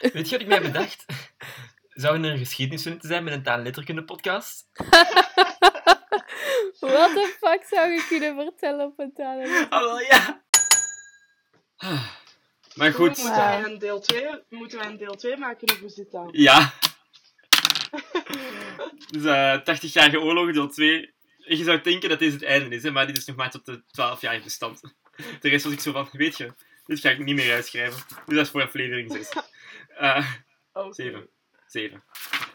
Weet je wat ik mij bedacht? Zou er een geschiedenis moeten zijn met een taalletterkunde podcast? Wat de fuck zou je kunnen vertellen op een taal? Ah, wel, ja. Maar goed, Moeten wij een deel 2, moeten wij een deel 2 maken of hoe zit dat? ja. Dus eh 80-jarige oorlog, deel 2. Je zou denken dat deze het einde is, hè, maar dit is nog maar tot de 12-jarige bestand. De rest was ik zo van, weet je, dit ga ik niet meer uitschrijven. Dus dat is voor aflevering 6. Oh, 7. 7.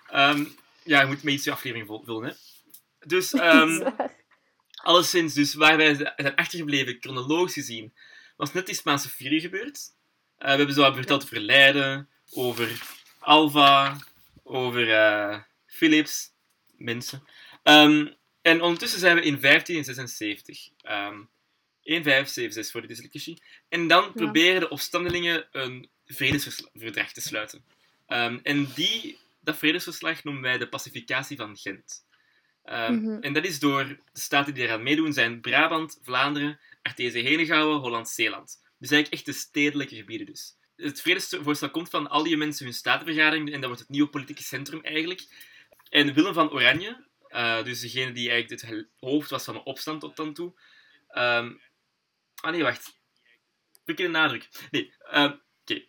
Ehm, ja, je moet met iets je aflevering vul- vullen, hè. Dus, ehm, alleszins, dus waar wij zijn achtergebleven, chronologisch gezien, was net die Spaanse Fury gebeurd. Eh, we hebben zo wat verteld over Leiden, over Alva, over eh, Philips, mensen. Ehm, en ondertussen zijn we in 1576. Ehm 1576 voor de dyslexie. En dan proberen de opstandelingen een vredesverdrag te sluiten. Ehm, en die, dat vredesverslag noemen wij de pacificatie van Gent. Ehm, Mhm. En dat is door de staten die eraan meedoen zijn Brabant, Vlaanderen, Artese-Henegouwen, Holland-Zeeland. Dus eigenlijk echt de stedelijke gebieden dus. Het vredesvoorstel komt van al die mensen hun statenvergadering en dat wordt het nieuwe politieke centrum eigenlijk. En Willem van Oranje, eh, dus degene die eigenlijk het hoofd was van de opstand tot dan toe. ehm, ah nee, wacht. Verkeerde nadruk. Nee, oké.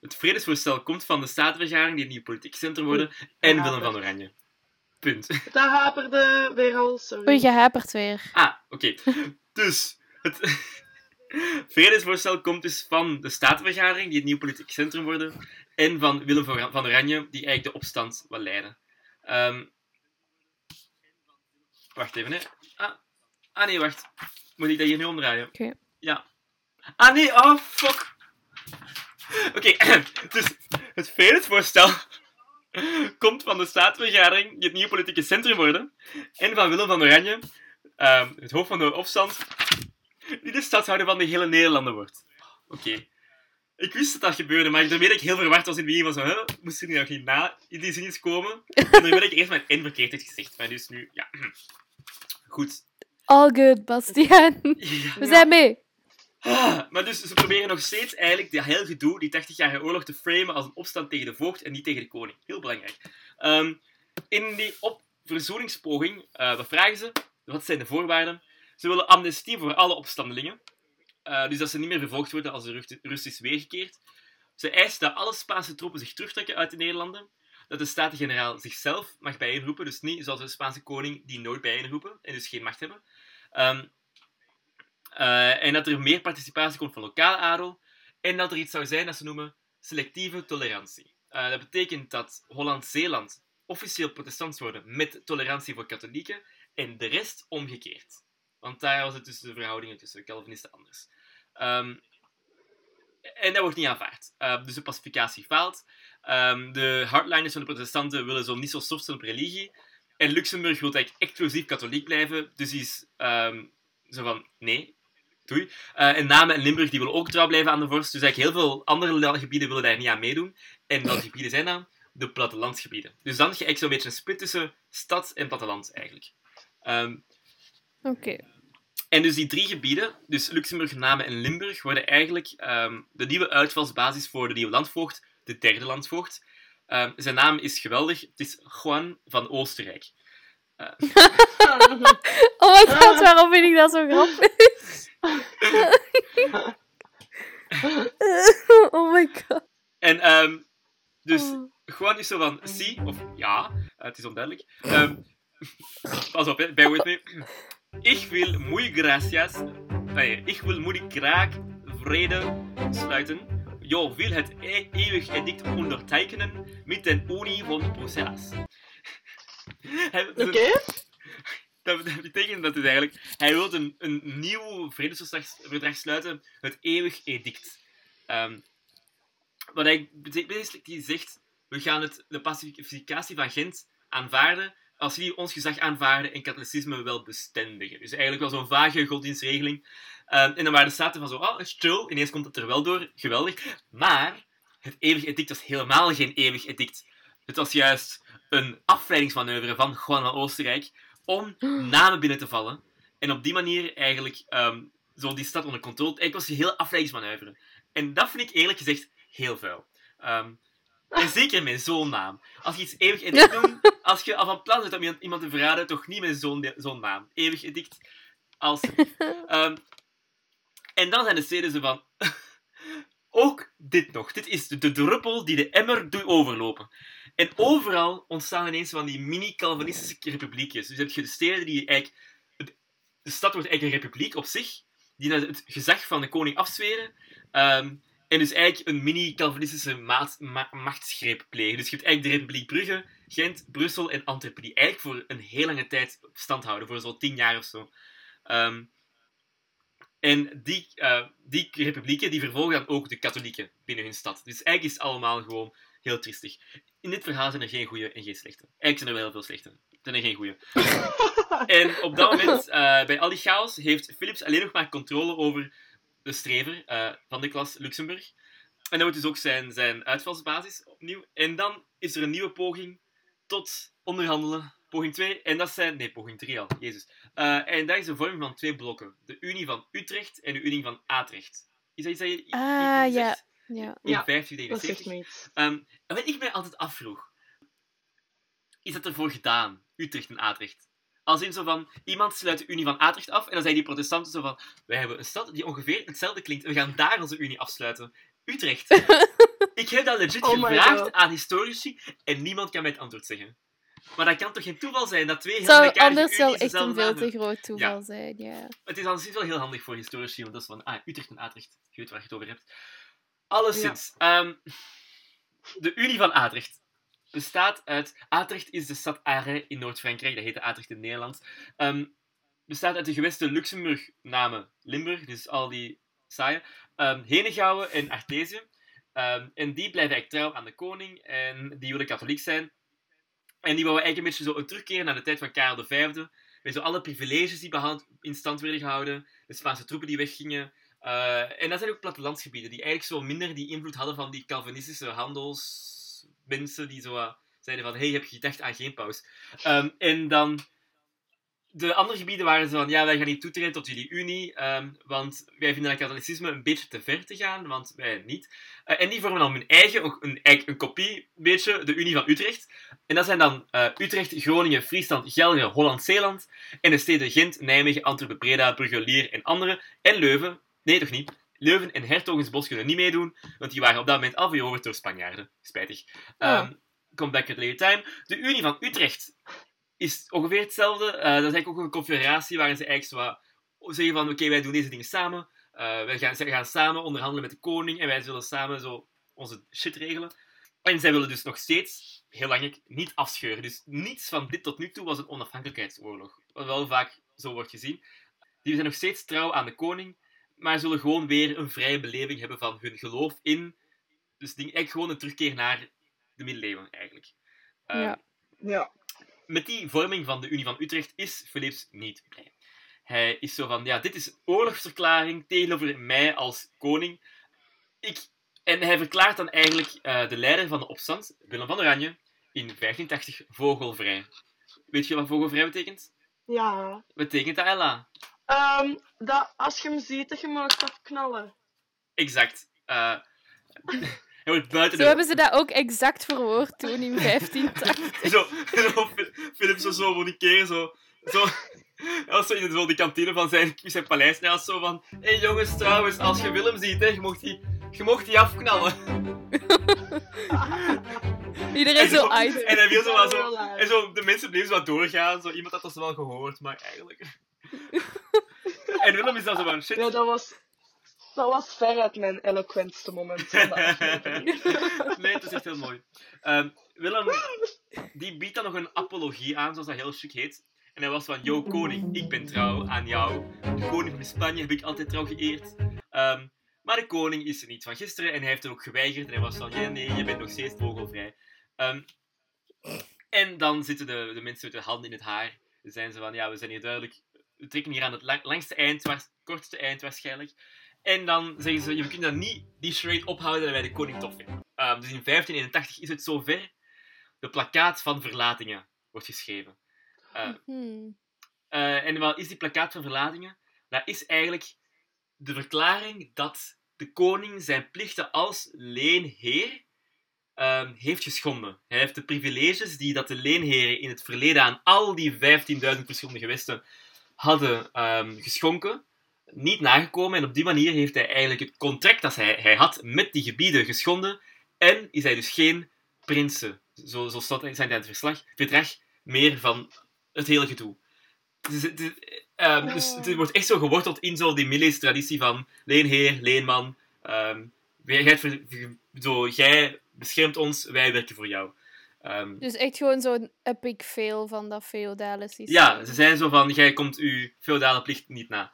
Het vredesvoorstel komt van de statenvergadering die het nieuwe politieke centrum worden en Willem van Oranje. Punt. Dat haperde weer al, sorry. Oei, je hapert weer. Ah, oké. Dus, het vredesvoorstel komt dus van de Statenvergadering, die het nieuw politiek centrum worden, en van Willem van van Oranje, die eigenlijk de opstand wil leiden. Ehm, wacht even, hè. Ah, ah, nee, wacht. Moet ik dat hier nu omdraaien? Oké. Ja. Ah, nee, oh, fuck. Oké, dus het vredesvoorstel komt van de Statenvergadering, die het nieuwe politieke centrum worden, en van Willem van Oranje, ehm, het hoofd van de opstand, die de stadhouder van de hele Nederlanden wordt. Oké. Ik wist dat dat gebeurde, maar daarmee dat ik heel verward was in het begin van zo, huh, moest er nog niet na in die zin eens komen? En daarmee dat ik eerst mijn N verkeerd had gezegd. Maar dus nu, ja. Goed. All good, Bastiaan. Ja. We zijn mee. Maar dus ze proberen nog steeds eigenlijk dat heel gedoe, die 80-jarige oorlog, te framen als een opstand tegen de voogd en niet tegen de koning. Heel belangrijk. Ehm, in die op verzoeningspoging, eh, wat vragen ze? Wat zijn de voorwaarden? Ze willen amnestie voor alle opstandelingen. Eh, dus dat ze niet meer vervolgd worden als de rust- rust is weergekeerd. Ze eisen dat alle Spaanse troepen zich terugtrekken uit de Nederlanden. Dat de Staten-Generaal zichzelf mag bijeenroepen, dus niet zoals de Spaanse koning die nooit bijeenroepen en dus geen macht hebben. Ehm, eh, en dat er meer participatie komt van lokale adel. En dat er iets zou zijn dat ze noemen selectieve tolerantie. Eh, dat betekent dat Holland-Zeeland officieel protestants worden met tolerantie voor katholieken en de rest omgekeerd. Want daar was het tussen de verhoudingen tussen Calvinisten anders. Ehm, en dat wordt niet aanvaard. Eh, dus de pacificatie faalt. Ehm, de hardliners van de protestanten willen zo niet zo soft zijn op religie. En Luxemburg wil eigenlijk exclusief katholiek blijven. Dus is ehm, zo van, nee, doei. Eh, en Namen en Limburg die willen ook trouw blijven aan de vorst. Dus eigenlijk heel veel andere gebieden willen daar niet aan meedoen. En welke gebieden zijn dan? De plattelandsgebieden. Dus dan heb je eigenlijk zo'n beetje een split tussen stad en platteland, eigenlijk. Ehm, Oké. en dus die drie gebieden, dus Luxemburg, Namen en Limburg, worden eigenlijk ehm, de nieuwe uitvalsbasis voor de nieuwe landvoogd, de derde landvoogd. Ehm, zijn naam is geweldig, het is Juan van Oostenrijk. Oh my god, waarom vind ik dat zo grappig? oh my god. En ehm, dus Oh. Juan is zo van, si, of ja, eh, het is onduidelijk. Ehm, pas op, hè, bear with me. Ik wil muy gracias, nee, ik wil muy graag vrede sluiten. Jo wil het e eeuwig edict ondertekenen met de Unie van Brussels. Hij- Oké. Dat dat betekent dat dus eigenlijk... Hij wil een, een nieuw vredesverdrag verdrag sluiten, het eeuwig edict. Ehm, wat hij basically die zegt, we gaan het, de pacificatie van Gent aanvaarden als jullie ons gezag aanvaarden en katholicisme wel bestendigen. Dus eigenlijk wel zo'n vage godsdienstregeling. Ehm, en dan waren de staten van zo, oh, chill, ineens komt het er wel door, geweldig. Maar het eeuwig edict was helemaal geen eeuwig edict. Het was juist een afleidingsmanoeuvre van Juan van Oostenrijk om namen binnen te vallen. En op die manier eigenlijk ehm, zo die stad onder controle... Eigenlijk was een heel afleidingsmanoeuvre. En dat vind ik eerlijk gezegd heel vuil. Ehm, En zeker mijn zoonnaam. Als je iets eeuwig edict noemt, als je al van plan bent om iemand- te verraden, toch niet mijn zo'n naam. Eeuwig edict. Als... Ehm, en dan zijn de steden zo van... Ook dit nog. Dit is de, de druppel die de emmer doet overlopen. En overal ontstaan ineens van die mini-Calvinistische republiekjes. Dus heb je de steden die eigenlijk... De stad wordt eigenlijk een republiek op zich, die het gezag van de koning afzweren. Ehm, en dus eigenlijk een mini-Calvinistische machtsgreep plegen. Dus je hebt eigenlijk de Republiek Brugge, Gent, Brussel en Antwerpen, die eigenlijk voor een heel lange tijd stand houden, voor zo'n tien jaar of zo. Ehm, en die, eh, die republieken die vervolgen dan ook de katholieken binnen hun stad. Dus eigenlijk is het allemaal gewoon heel triestig. In dit verhaal zijn er geen goede en geen slechte. Eigenlijk zijn er wel heel veel slechte. Er zijn er geen goede. en op dat moment, eh, bij al die chaos, heeft Philips alleen nog maar controle over de strever eh, van de klas Luxemburg. En dat wordt dus ook zijn, zijn uitvalsbasis opnieuw. En dan is er een nieuwe poging tot onderhandelen. Poging 2. En dat zijn... Nee, poging 3 al. Jezus. Eh, en dat is een vorm van twee blokken. De Unie van Utrecht en de Unie van Atrecht. Is dat iets dat je... Ah, ja. Ja. In Ja, 1579. Dat zegt me iets. Ehm, en wat ik mij altijd afvroeg, is dat ervoor gedaan, Utrecht en Atrecht? Als in zo van, iemand sluit de Unie van Atrecht af, en dan zijn die protestanten zo van, wij hebben een stad die ongeveer hetzelfde klinkt, we gaan daar onze Unie afsluiten. Utrecht. ik heb dat legit Oh gevraagd aan historici, en niemand kan mij het antwoord zeggen. Maar dat kan toch geen toeval zijn, dat twee heel zou elkaar anders wel echt een veel te groot toeval zijn, ja. Het is anders wel heel handig voor historici, want dat is van, ah, Utrecht en Atrecht. Je weet waar je het over hebt. Alleszins, ehm, de Unie van Atrecht bestaat uit... Atrecht is de stad Array in Noord-Frankrijk, dat heette Atrecht in Nederland. Ehm, bestaat uit de gewesten Luxemburg, namen Limburg, dus al die saaie, ehm Henegouwen en Artesië. En die blijven eigenlijk trouw aan de koning en die willen katholiek zijn. En die wouden eigenlijk een beetje zo een terugkeer naar de tijd van Karel V. Met zo alle privileges die in stand werden gehouden, de Spaanse troepen die weggingen. Eh, en dat zijn ook plattelandsgebieden die eigenlijk zo minder die invloed hadden van die Calvinistische handelsmensen die zo eh, zeiden van, hey, heb je gedacht aan geen paus? Ehm, en dan de andere gebieden waren zo van, ja, wij gaan niet toetreden tot jullie unie, ehm, want wij vinden dat katholicisme een beetje te ver te gaan, want wij niet. Eh, en die vormen dan hun eigen, ook een, een kopie, beetje, de Unie van Utrecht. En dat zijn dan Utrecht, Groningen, Friesland, Gelre, Holland-Zeeland. En de steden Gent, Nijmegen, Antwerpen, Breda, Brugge, Lier en andere. En Leuven. Nee, toch niet. Leuven en Hertogensbos kunnen niet meedoen, want die waren op dat moment al veroverd door Spanjaarden. Spijtig. Ehm Come back at later time. De Unie van Utrecht is ongeveer hetzelfde. Eh, dat is eigenlijk ook een confederatie waarin ze eigenlijk zo zeggen van oké, wij doen deze dingen samen. Eh, wij gaan, gaan samen onderhandelen met de koning en wij zullen samen zo onze shit regelen. En zij willen dus nog steeds, heel lang, niet afscheuren. Dus niets van dit tot nu toe was een onafhankelijkheidsoorlog. Wat wel vaak zo wordt gezien. Die zijn nog steeds trouw aan de koning, maar zullen gewoon weer een vrije beleving hebben van hun geloof in. Dus ding, eigenlijk gewoon een terugkeer naar de middeleeuwen, eigenlijk. Eh, Ja. Ja. Met die vorming van de Unie van Utrecht is Philips niet blij. Hij is zo van, ja, dit is oorlogsverklaring tegenover mij als koning. Ik... En hij verklaart dan eigenlijk eh, de leider van de opstand, Willem van Oranje, in 1580 vogelvrij. Weet je wat vogelvrij betekent? Ja. Betekent dat Ella? Ehm, dat als je hem ziet, dat je hem mag afknallen. Exact. Eh, hij wordt buiten Zo hebben ze dat ook exact verwoord toen in 1580. Zo, zo Philip zo, zo voor die keer zo... zo hij was zo in zo de kantine van zijn, zijn paleis. En hij was zo van... Hé hey jongens, trouwens, als je Willem ziet, hè, je mocht die, je mocht die afknallen. Iedereen En zo zo- uit. En hij wil zo wel zo... En zo, de mensen bleven zo wat doorgaan. Zo, iemand had dat wel gehoord, maar eigenlijk... En Willem is dan zo van... Shit, Ja, dat was, dat was veruit mijn eloquentste moment van de aflevering. nee, het is echt heel mooi. Ehm, Willem, die biedt dan nog een apologie aan, zoals dat heel chic heet. En hij was van, yo koning, ik ben trouw aan jou. De koning van Spanje heb ik altijd trouw geëerd. Ehm, maar de koning is er niet van gisteren en hij heeft er ook geweigerd. En hij was van, ja nee, je bent nog steeds vogelvrij. Ehm, en dan zitten de, de mensen met de handen in het haar. Dan zijn ze van, ja, we zijn hier duidelijk... We trekken hier aan het la- langste eind, waars- kortste eind waarschijnlijk. En dan zeggen ze, je kunt dan niet die charade ophouden dat wij de koning tof vinden. Ehm, dus in 1581 is het zover. De plakkaat van verlatingen wordt geschreven. Eh, Hmm. eh, en wat is die plakkaat van verlatingen? Dat is eigenlijk de verklaring dat de koning zijn plichten als leenheer ehm, heeft geschonden. Hij heeft de privileges die dat de leenheren in het verleden aan al die 15.000 verschillende gewesten hadden ehm, geschonken, niet nagekomen. En op die manier heeft hij eigenlijk het contract dat hij, hij had met die gebieden geschonden. En is hij dus geen prinsen, zo, zo staat het in het verslag, verdrag, meer van het hele gedoe. Dus, ehm, dus het wordt echt zo geworteld in zo die traditie van leenheer, leenman. ehm, jij, zo, jij beschermt ons, wij werken voor jou. Ehm, Dus echt gewoon zo'n epic fail van dat feodale systeem. ja, ze zijn zo van, jij komt uw feodale plicht niet na.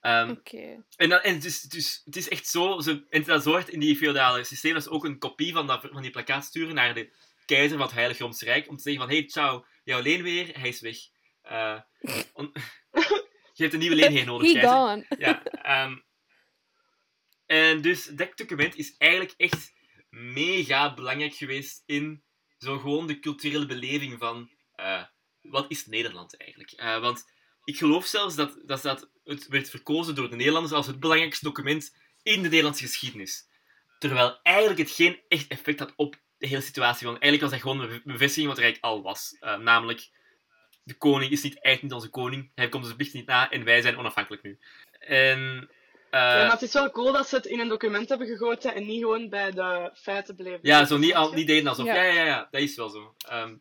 Ehm, Oké. En, dan, en het, is, dus, het is echt zo, ze, en dat zorgt in die feodale systeem, dat is ook een kopie van, dat, van die plakkaat sturen naar de keizer van het Heilige Roomse Rijk, om te zeggen van, hey, ciao, jouw leenweer, hij is weg. Eh, on- je hebt een nieuwe leenheer nodig, He keizer. gone. Ja, ehm, en dus dat document is eigenlijk echt mega belangrijk geweest in zo gewoon de culturele beleving van eh, wat is Nederland eigenlijk. Eh, want ik geloof zelfs dat, dat, dat het werd verkozen door de Nederlanders als het belangrijkste document in de Nederlandse geschiedenis. Terwijl eigenlijk het geen echt effect had op de hele situatie. Want eigenlijk was dat gewoon een bevestiging wat er eigenlijk al was. Eh, namelijk, de koning is niet, eigenlijk niet onze koning. Hij komt onze plicht niet na en wij zijn onafhankelijk nu. En... eh, Ja, maar het is wel cool dat ze het in een document hebben gegoten en niet gewoon bij de feiten bleven. Ja, zo niet, al, niet deden alsof. Ja. Ja. Ja, ja, dat is wel zo. Ehm,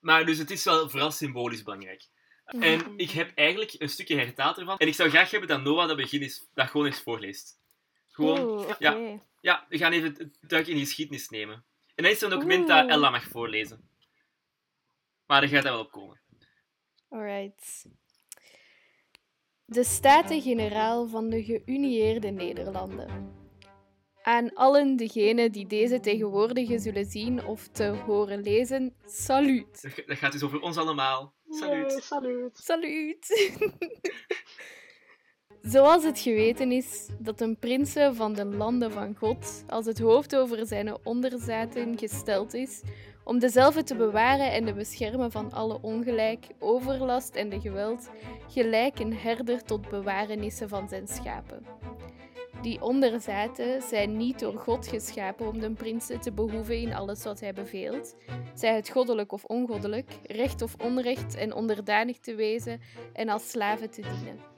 maar dus het is wel vooral symbolisch belangrijk. En Mhm. ik heb eigenlijk een stukje hertaald ervan. En ik zou graag hebben dat Noah dat begin is, dat gewoon eens voorleest. Gewoon, Oeh, ja. ja, we gaan even het duik in de geschiedenis nemen. En dan is er een document dat. Ella mag voorlezen. Maar daar gaat dat wel op komen. Alright. De Staten-Generaal van de Geünieerde Nederlanden. Aan allen degenen die deze tegenwoordige zullen zien of te horen lezen, salut. Dat ga- Dat gaat dus over ons allemaal. Salut. Salut. Salut! Zoals het geweten is dat een prinsen van de landen van God als het hoofd over zijn onderzaten gesteld is, om dezelfde te bewaren en te beschermen van alle ongelijk, overlast en de geweld, gelijk een herder tot bewarenissen van zijn schapen. Die onderzaten zijn niet door God geschapen om de prinsen te behoeven in alles wat hij beveelt, zij het goddelijk of ongoddelijk, recht of onrecht en onderdanig te wezen en als slaven te dienen.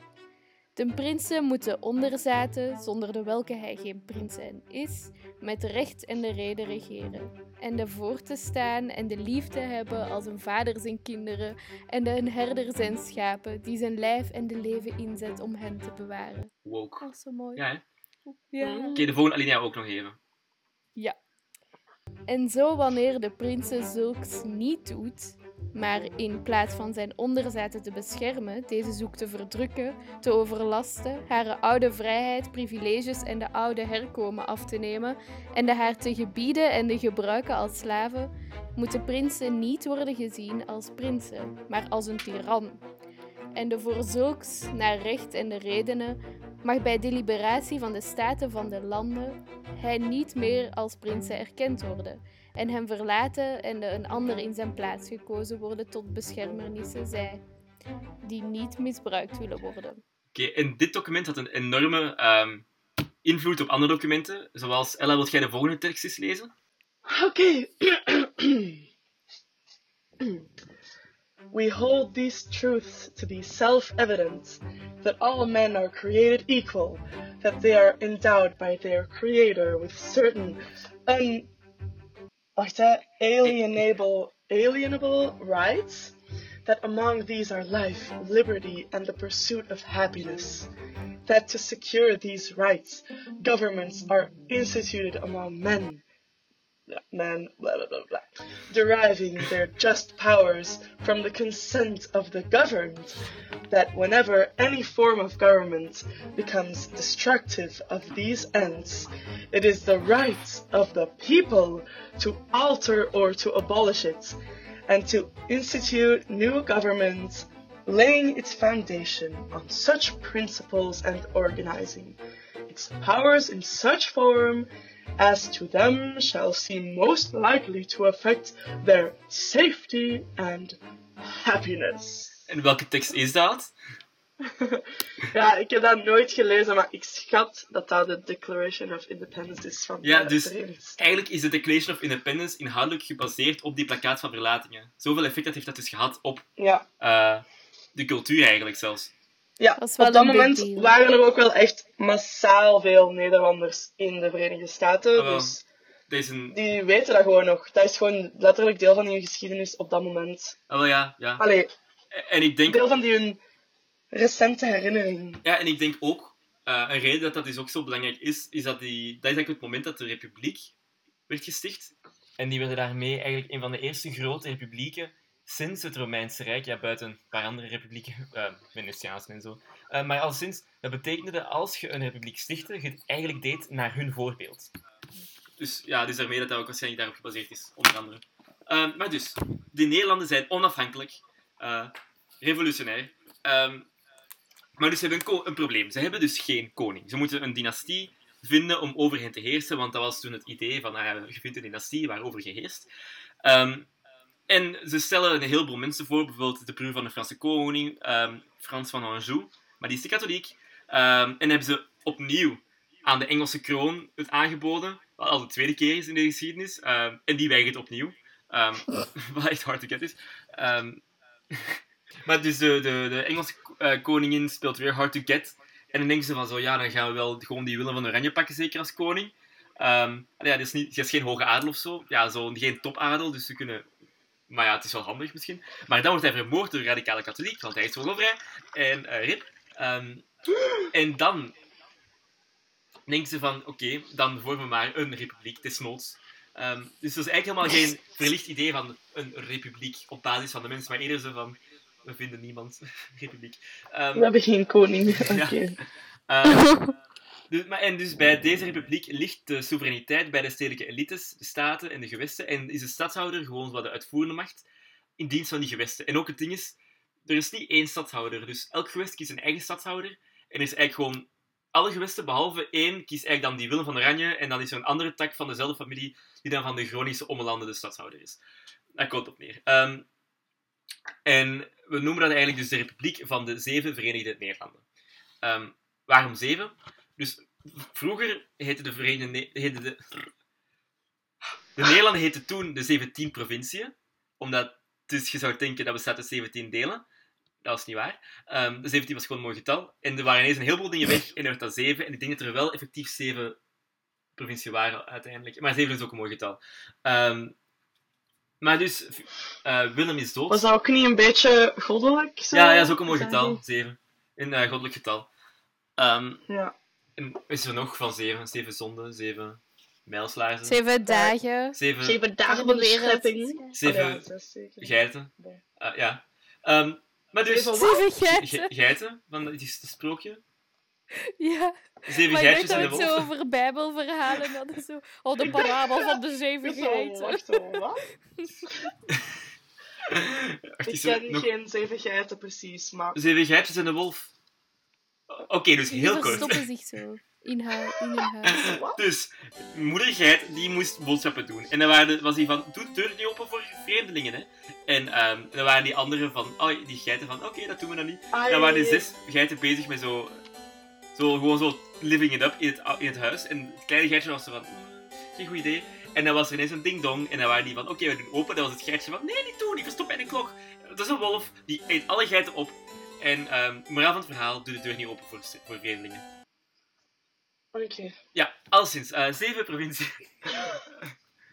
De prinsen moeten onderzaten, zonder de welke hij geen prins zijn is, met recht en de reden regeren. En de voor te staan en de liefde hebben als een vader zijn kinderen en de een herder zijn schapen, die zijn lijf en de leven inzet om hen te bewaren. Woke. Oh, zo mooi. Ja, hè? Ja. Oké, de volgende alinea ook nog even. Ja. En zo wanneer de prinsen zulks niet doet, maar in plaats van zijn onderzaten te beschermen, deze zoekt te verdrukken, te overlasten, haar oude vrijheid, privileges en de oude herkomen af te nemen en de haar te gebieden en de gebruiken als slaven, moeten prinsen niet worden gezien als prinsen, maar als een tiran. En de voor zulks, naar recht en de redenen, mag bij deliberatie van de staten van de landen hij niet meer als prinsen erkend worden en hem verlaten en een ander in zijn plaats gekozen worden tot beschermernissen zij, die niet misbruikt willen worden. Oké, en dit document had een enorme ehm, invloed op andere documenten. Zoals, Ella, wilt jij de volgende tekst eens lezen? Okay. we hold these truths to be self evident that all men are created equal, that they are endowed by their Creator with certain un. What's that? Alienable, alienable rights? That among these are life, liberty, and the pursuit of happiness. That to secure these rights, governments are instituted among men men, blah blah blah blah, deriving their just powers from the consent of the governed, that whenever any form of government becomes destructive of these ends, it is the right of the people to alter or to abolish it, and to institute new governments, laying its foundation on such principles and organizing its powers in such form as to them shall seem most likely to affect their safety and happiness. En welke tekst is dat? ja, ik heb dat nooit gelezen, maar ik schat dat dat de Declaration of Independence is van Ja, de dus Verenigde. Eigenlijk is de Declaration of Independence inhoudelijk gebaseerd op die plakkaat van verlatingen. Zoveel effect dat heeft dat dus gehad op Ja, eh, de cultuur eigenlijk zelfs. Ja. Dat op dat moment deal. waren er ook wel echt massaal veel Nederlanders in de Verenigde Staten. Ah, dus een... die weten dat gewoon nog. Dat is gewoon letterlijk deel van hun geschiedenis op dat moment. Ah, wel ja, ja. Allee, En ik denk, deel van die hun recente herinnering. ja, en ik denk ook, eh, een reden dat dat dus ook zo belangrijk is, is dat die, dat is eigenlijk het moment dat de republiek werd gesticht. En die werden daarmee eigenlijk een van de eerste grote republieken sinds het Romeinse Rijk, ja, buiten een paar andere republieken, uh, en zo. Eh, maar al sinds, dat betekende dat als je een republiek stichtte, je het eigenlijk deed naar hun voorbeeld. Dus ja, dus daarmee dat dat ook waarschijnlijk daarop gebaseerd is, onder andere. Eh, maar dus, de Nederlanden zijn onafhankelijk, eh, revolutionair. Ehm, maar dus ze hebben een, een probleem. Ze hebben dus geen koning. Ze moeten een dynastie vinden om over hen te heersen, want dat was toen het idee van, ah, je vindt een dynastie waarover je heerst. En ze stellen een heleboel mensen voor, bijvoorbeeld de broer van de Franse koning, ehm, Frans van Anjou, maar die is de katholiek. Ehm, en hebben ze opnieuw aan de Engelse kroon het aangeboden, wat al de tweede keer is in de geschiedenis, ehm, en die weigert opnieuw. Wat echt hard to get is. Maar dus de, de, de Engelse eh, koningin speelt weer hard to get. En dan denken ze van zo, ja, dan gaan we wel gewoon die Willem van Oranje pakken, zeker als koning. Ja, dat is, niet, geen hoge adel of zo. Ja, zo geen topadel, dus ze kunnen... Maar ja, het is wel handig misschien. Maar dan wordt hij vermoord door een radicale katholiek, want hij is vogelvrij. En eh, rip. Ehm, en dan denken ze van, oké, dan vormen we maar een republiek, desnoods. Ehm dus dat is eigenlijk helemaal geen verlicht idee van een republiek op basis van de mensen, maar eerder zo van, we vinden niemand republiek. Ehm, We hebben geen koning. Oké. Ehm, dus, maar, en dus bij deze republiek ligt de soevereiniteit bij de stedelijke elites, de staten en de gewesten. En is de stadhouder gewoon wat de uitvoerende macht in dienst van die gewesten. En ook het ding is, er is niet één stadhouder. Dus elk gewest kiest een eigen stadhouder. En er is eigenlijk gewoon alle gewesten, behalve één, kiest eigenlijk dan die Willem van Oranje. En dan is er een andere tak van dezelfde familie, die dan van de Groningse Ommelanden de stadhouder is. Daar komt op neer. Ehm, en we noemen dat eigenlijk dus de Republiek van de Zeven Verenigde Nederlanden. Ehm, waarom zeven? Dus vroeger heette de Verenigde... Ne- heette de, de Nederlanden heette toen de 17 provinciën. Omdat dus je zou denken dat bestaat uit 17 delen. Dat was niet waar. Ehm, de 17 was gewoon een mooi getal. En er waren ineens een heleboel dingen weg en er werd dat 7. En ik denk dat er wel effectief 7 provinciën waren uiteindelijk. Maar 7 is ook een mooi getal. Ehm, maar dus, eh, Willem is dood. Was dat ook niet een beetje goddelijk? Zo? Ja, ja, dat is ook een mooi getal. je? 7. Een eh, goddelijk getal. Ehm, Ja. En is er nog van 7? 7 zonden, 7 mijlslaarzen, Zeven dagen. 7 Zeven dagen van de schepping. Zeven geiten. Ah, ja. Ehm, maar dus, Zeven Zeven ge- geiten. geiten van het is het sprookje. Ja, Zeven maar ik geitjes dacht en dat het zo over bijbelverhalen hadden. Zo. Oh, de parabel van de zeven geiten. wacht wat? Ik is ken nog- geen zeven geiten precies, maar... Zeven geitjes en de wolf. Oké, dus Die heel kort. verstoppen zich zo in, haar, in hun huis. Wat? Dus, moeder geit, die moest boodschappen doen. En dan waren de- was die van, doe de deur niet open voor vreemdelingen, hè. En ehm, dan waren die anderen van, oh, die geiten van, oké, dat doen we dan niet. Ai. Dan waren de zes geiten bezig met zo, zo gewoon zo living it up in het, in het huis. En het kleine geitje was zo van, "Mm, geen goed idee. En dan was er ineens een ding-dong. En dan waren die van, oké, we doen open. Dan was het geitje van, nee, niet doen, die verstopt bij de klok. Dat is een wolf, die eet alle geiten op. En ehm moraal van het verhaal, doe de deur niet open voor, voor vreemdelingen. Oké. Ja, alleszins. eh zeven provincies.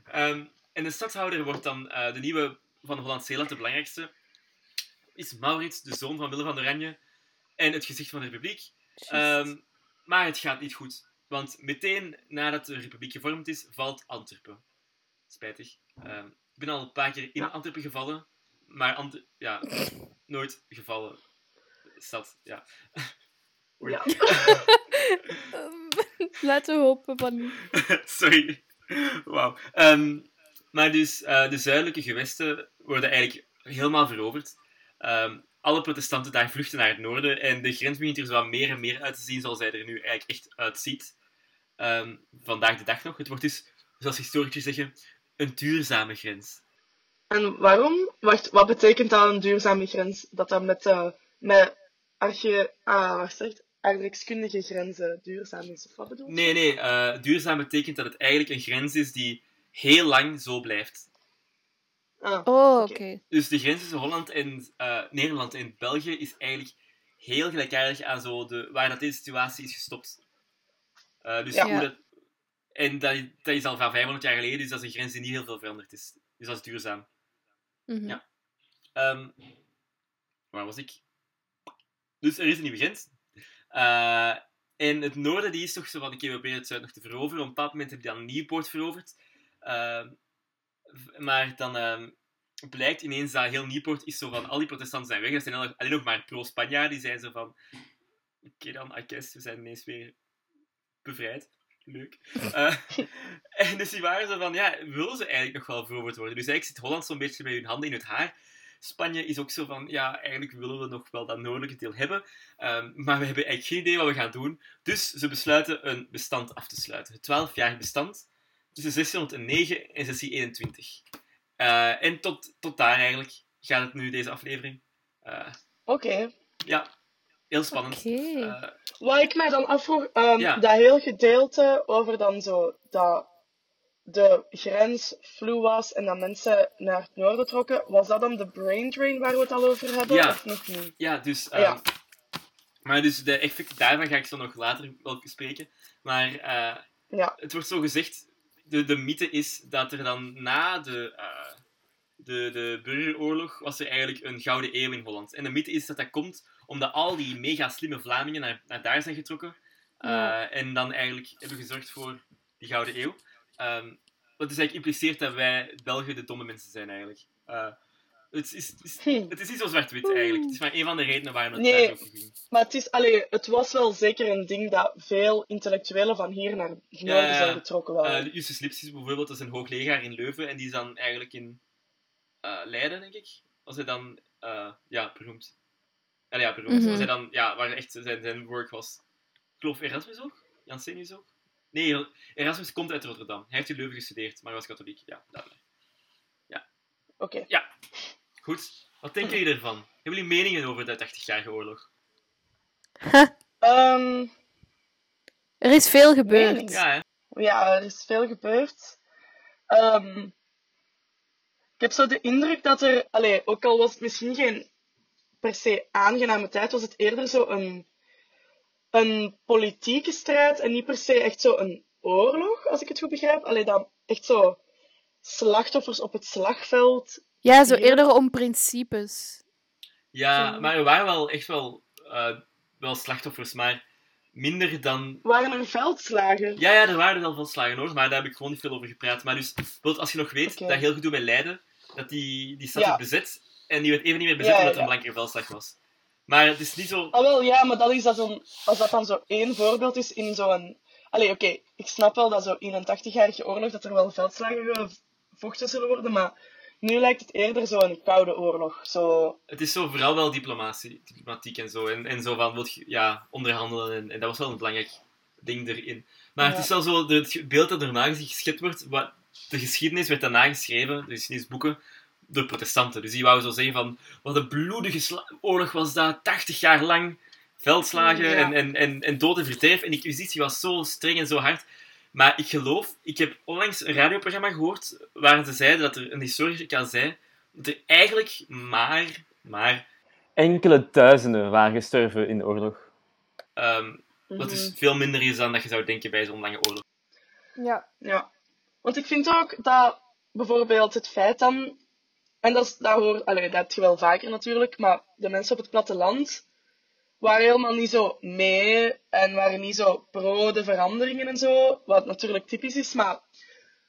Ehm, en de stadhouder wordt dan eh, de nieuwe van Holland-Zeeland, de belangrijkste. Is Maurits, de zoon van Willem van Oranje. En het gezicht van de republiek. Ehm, maar het gaat niet goed. Want meteen nadat de republiek gevormd is, valt Antwerpen. Spijtig. Ik ben al een paar keer in. Antwerpen gevallen. Maar Ant ja, nooit gevallen. Stad, ja. Ja. Ehm, Laten we hopen van niet. Sorry. Wauw. Ehm, maar dus, eh, de zuidelijke gewesten worden eigenlijk helemaal veroverd. Ehm, alle protestanten daar vluchten naar het noorden en de grens begint er zo wat meer en meer uit te zien zoals hij er nu eigenlijk echt uitziet. Ehm, vandaag de dag nog. Het wordt dus, zoals historici zeggen, een duurzame grens. En waarom? Wacht, wat betekent dat een duurzame grens? Dat dat met, eh, met arche... Ah, wacht, echt? Aardrijkskundige grenzen duurzaam is, of wat bedoel je? Nee, nee. eh, duurzaam betekent dat het eigenlijk een grens is die heel lang zo blijft. Ah, Oh, Oké. Dus de grens tussen Holland en eh, Nederland en België is eigenlijk heel gelijkaardig aan zo de, waar dat deze situatie is gestopt. Eh, dus Ja. hoe dat, en dat, dat is al van 500 jaar geleden, dus dat is een grens die niet heel veel veranderd is. Dus dat is duurzaam. Mhm. Ja. Ehm, waar was ik? Dus er is een nieuwe grens. Eh, en het noorden die is toch zo van, oké, we proberen het zuiden nog te veroveren. Op een bepaald moment heb je dan Nieuwpoort veroverd. V- maar dan ehm, blijkt ineens dat heel Nieuwpoort is zo van, al die protestanten zijn weg. Dat zijn alle- alleen nog maar pro-Spanjaarden. Die zijn zo van, oké dan, I we zijn ineens weer bevrijd. Leuk. Eh, en dus die waren zo van, ja, willen ze eigenlijk nog wel veroverd worden? Dus eigenlijk zit Holland zo'n beetje met hun handen in het haar. Spanje is ook zo van, ja, eigenlijk willen we nog wel dat noordelijke deel hebben. Ehm, maar we hebben eigenlijk geen idee wat we gaan doen. Dus ze besluiten een bestand af te sluiten. Het 12-jarig bestand tussen 1609 en 1621. Eh, en tot, tot daar eigenlijk gaat het nu, deze aflevering. Eh, Oké. ja, heel spannend. Eh, Wat ik mij dan afvroeg, ehm, Ja. dat heel gedeelte over dan zo dat de grens vloe was en dat mensen naar het noorden trokken, was dat dan de brain drain waar we het al over hebben? Ja. Of nog niet? Ja, dus... Ja. ehm, Maar dus de effecten daarvan ga ik zo nog later wel spreken. Maar eh, Ja. het wordt zo gezegd... De, de mythe is dat er dan na de, eh, de, de burgeroorlog was er eigenlijk een gouden eeuw in Holland. En de mythe is dat dat komt omdat al die mega slimme Vlamingen naar, naar daar zijn getrokken. eh, Ja. En dan eigenlijk hebben gezorgd voor die gouden eeuw. Ehm, wat dus eigenlijk impliceert dat wij Belgen de domme mensen zijn eigenlijk. Eh, het, is, het, is, Hm. het is niet zo zwart-wit eigenlijk. Het is maar een van de redenen waarom het Nee. daar over ging. Maar het, is, allee, het was wel zeker een ding dat veel intellectuelen van hier naar noorden ja. zijn getrokken. Wel. Eh, Justus Lipsius bijvoorbeeld, dat is een hoog leger in Leuven. En die is dan eigenlijk in eh, Leiden, denk ik. Was hij dan, ja, beroemd. Ja, ja, beroemd. Mhm. Was hij dan, ja, waar echt zijn, zijn work was. Ik geloof Erasmus ook? Jansenius ook? Nee, Erasmus komt uit Rotterdam. Hij heeft in Leuven gestudeerd, maar hij was katholiek. Ja, duidelijk. Oké. Goed. Wat denken jullie ervan? Hebben jullie meningen over de 80-jarige oorlog? Ehm, Er is veel gebeurd. Mening. Ja, hè? ja, er is veel gebeurd. Ehm, ik heb zo de indruk dat er, allee, ook al was het misschien geen per se aangename tijd, was het eerder zo een, een politieke strijd en niet per se echt zo een oorlog, als ik het goed begrijp. Allee, dan echt zo slachtoffers op het slagveld. Ja, zo eerder om principes. Ja, Zo. maar er waren wel echt wel, eh, wel slachtoffers, maar minder dan Waren er veldslagen? Ja, ja, er waren er wel veel slagen hoor, maar daar heb ik gewoon niet veel over gepraat. Maar dus, bijvoorbeeld als je nog weet, Oké. dat heel gedoe met Leiden, dat die, die stad Ja. werd bezet, en die werd even niet meer bezet Ja, omdat ja, er een ja. blankere veldslag was. Maar het is niet zo... Ah, wel, ja, maar dat is dat zo'n... Als dat dan zo één voorbeeld is in zo'n... Allee, oké, ik snap wel dat zo in een 80-jarige oorlog dat er wel veldslagen gevochten zullen worden, maar nu lijkt het eerder zo een koude oorlog. Zo... Het is zo vooral wel diplomatie, diplomatiek en zo. En, en zo van, wilt ja, onderhandelen. En, en dat was wel een belangrijk ding erin. Maar het is wel zo, het beeld dat gezien geschept wordt, wat, de geschiedenis werd daarna geschreven, de geschiedenisboeken, door protestanten. Dus die wouden zo zeggen van, wat een bloedige oorlog was dat, 80 jaar lang, veldslagen Ja. en, en, en, en dood en verderf. En de inquisitie was zo streng en zo hard. Maar ik geloof, ik heb onlangs een radioprogramma gehoord, waar ze zeiden dat er een historica zei, dat er eigenlijk maar, maar Enkele duizenden waren gestorven in de oorlog. Ehm, wat dus mhm. veel minder is dan dat je zou denken bij zo'n lange oorlog. Ja. Ja. Want ik vind ook dat bijvoorbeeld het feit dan... En dat, is, dat, hoor, allee, dat heb je wel vaker natuurlijk, maar de mensen op het platteland waren helemaal niet zo mee en waren niet zo pro de veranderingen en zo, wat natuurlijk typisch is, maar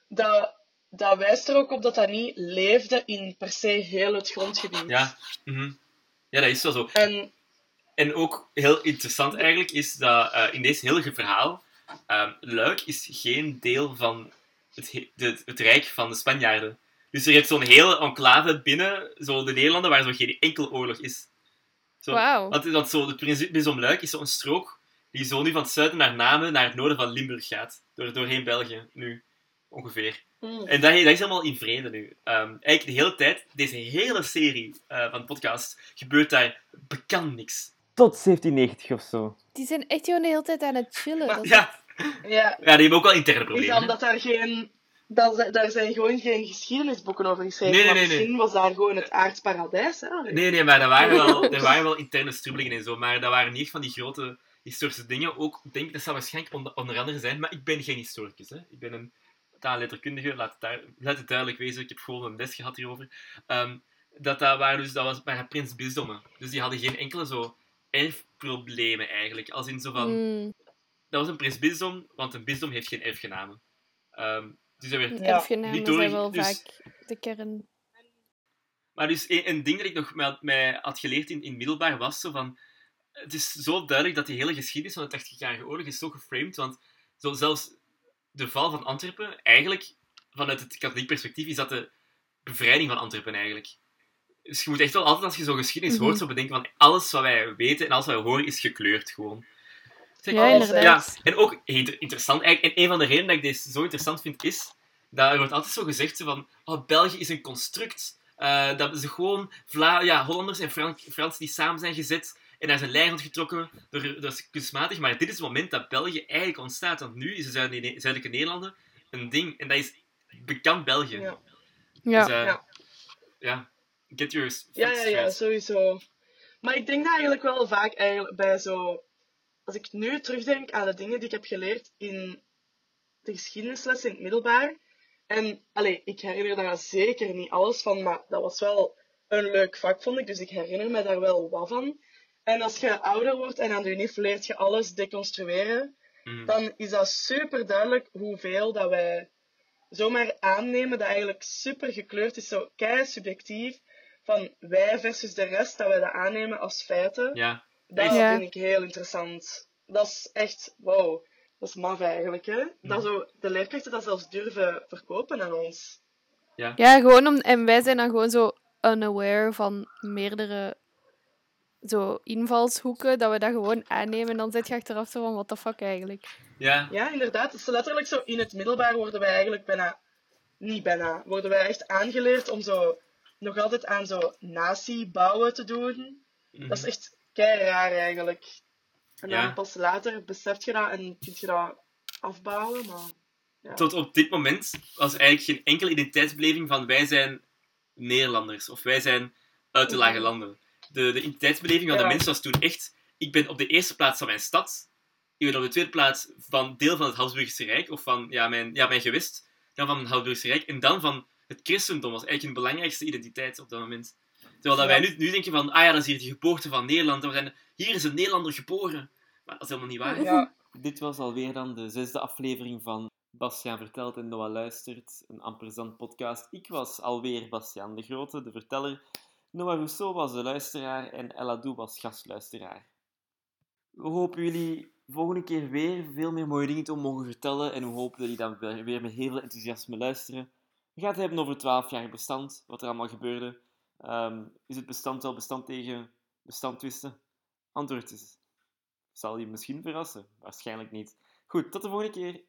dat, dat wijst er ook op dat dat niet leefde in per se heel het grondgebied. Ja, mhm. ja dat is wel zo. En En ook heel interessant eigenlijk is dat eh, in deze hele verhaal, ehm, Luik is geen deel van het, het rijk van de Spanjaarden. Dus er heeft zo'n hele enclave binnen zo de Nederlanden waar zo geen enkel oorlog is. Zo, Wauw. Want, want zo, het principe om Luik is zo'n strook die zo nu van het zuiden naar Namen naar het noorden van Limburg gaat. Door, doorheen België, nu. Ongeveer. mm, En dat, dat is helemaal in vrede nu. Ehm, eigenlijk de hele tijd, deze hele serie eh, van podcast, gebeurt daar bekend niks. tot 1790 of zo. Die zijn echt gewoon de hele tijd aan het chillen. Maar, Dat is ja, Ja, ja, die hebben ook wel interne is problemen. dan hè. dat daar geen... Dat, daar zijn gewoon geen geschiedenisboeken over geschreven. Nee, nee, misschien was daar gewoon het aardsparadijs. Hè? Nee, nee, maar er waren wel, er waren wel interne strubbelingen en zo, maar dat waren niet van die grote historische dingen. Ook, ik denk, dat zou waarschijnlijk onder, onder andere zijn, maar ik ben geen historicus. Hè. Ik ben een taalletterkundige, laat het, daar, laat het duidelijk wezen, ik heb gewoon een les gehad hierover. Ehm, dat, dat, waren dus, dat was bij prinsbisdommen. Dus die hadden geen enkele zo erfproblemen eigenlijk. Als in zo van, Mm, dat was een prinsbisdom, want een bisdom heeft geen erfgenamen. Ehm, dus dat werd Ja. erfgenamen niet zijn wel dus- vaak de kern. Maar dus een, een ding dat ik nog mij, mij had geleerd in, in middelbaar was zo van... Het is zo duidelijk dat die hele geschiedenis van de 80-jarige oorlog is zo geframed, want zo zelfs de val van Antwerpen, eigenlijk, vanuit het katholiek perspectief, is dat de bevrijding van Antwerpen eigenlijk. Dus je moet echt wel altijd, als je zo'n geschiedenis Mhm. hoort, zo bedenken van alles wat wij weten en alles wat wij horen is gekleurd gewoon. Zeg, Ja, alles, inderdaad. ja, en ook inter- interessant, eigenlijk, en een van de redenen dat ik deze zo interessant vind, is dat er wordt altijd zo gezegd zo van, oh, België is een construct. eh, dat ze gewoon Vla ja, Hollanders en Fran Fransen die samen zijn gezet en daar is een lijn rondgetrokken, door, dat is kunstmatig. Maar dit is het moment dat België eigenlijk ontstaat, want nu is de Zuid Zuidelijke Nederlanden een ding en dat is bekend België. Ja. Ja. Dus, eh, Ja. ja, get your facts Ja, ja, ja, sowieso. Maar ik denk dat eigenlijk wel vaak eigenlijk bij zo... Als ik nu terugdenk aan de dingen die ik heb geleerd in de geschiedenisles in het middelbaar. En, allee, ik herinner daar zeker niet alles van, maar dat was wel een leuk vak, vond ik. Dus ik herinner me daar wel wat van. En als je ouder wordt en aan de UNIF leert je alles deconstrueren, Mhm. dan is dat super duidelijk hoeveel dat wij zomaar aannemen dat eigenlijk super gekleurd is, zo kei subjectief, van wij versus de rest, dat wij dat aannemen als feiten. Ja, Dat Ja. vind ik heel interessant. Dat is echt, wow, dat is maf eigenlijk, hè? Dat zo, de leerkrachten dat zelfs durven verkopen aan ons. ja, gewoon om... En wij zijn dan gewoon zo unaware van meerdere zo invalshoeken, dat we dat gewoon aannemen. En dan zit je achteraf zo van, what the fuck eigenlijk. ja, Ja, inderdaad. Het is letterlijk zo, in het middelbaar worden wij eigenlijk bijna, niet bijna, worden wij echt aangeleerd om zo, nog altijd aan zo nazi-bouwen te doen. mhm. Dat is echt kei raar eigenlijk. En dan Ja. pas later beseft je dat en kun je dat afbouwen, maar... Ja. tot op dit moment was eigenlijk geen enkele identiteitsbeleving van wij zijn Nederlanders of wij zijn uit de lage landen. De, de identiteitsbeleving van de Ja. mensen was toen echt: ik ben op de eerste plaats van mijn stad, ik ben op de tweede plaats van deel van het Habsburgse Rijk of van ja, mijn, ja, mijn gewest, dan van het Habsburgse Rijk en dan van het christendom was eigenlijk hun belangrijkste identiteit op dat moment. Terwijl dat wij nu, nu denken van, ah ja, dat is hier de geboorte van Nederland. We zijn, hier is een Nederlander geboren. Maar dat is helemaal niet waar. Ja, Dit was alweer dan de zesde aflevering van Bastiaan Vertelt en Noah Luistert, een amperzand podcast. Ik was alweer Bastiaan de Grote, de verteller. Noah Rousseau was de luisteraar en Eladou was gastluisteraar. We hopen jullie volgende keer weer veel meer mooie dingen te mogen vertellen en we hopen dat jullie dan weer met heel veel enthousiasme luisteren. We gaan het hebben over het 12-jarig bestand, wat er allemaal gebeurde. Ehm, is het bestand wel bestand tegen bestandtwisten? Antwoord is zal je misschien verrassen. Waarschijnlijk niet. Goed, tot de volgende keer.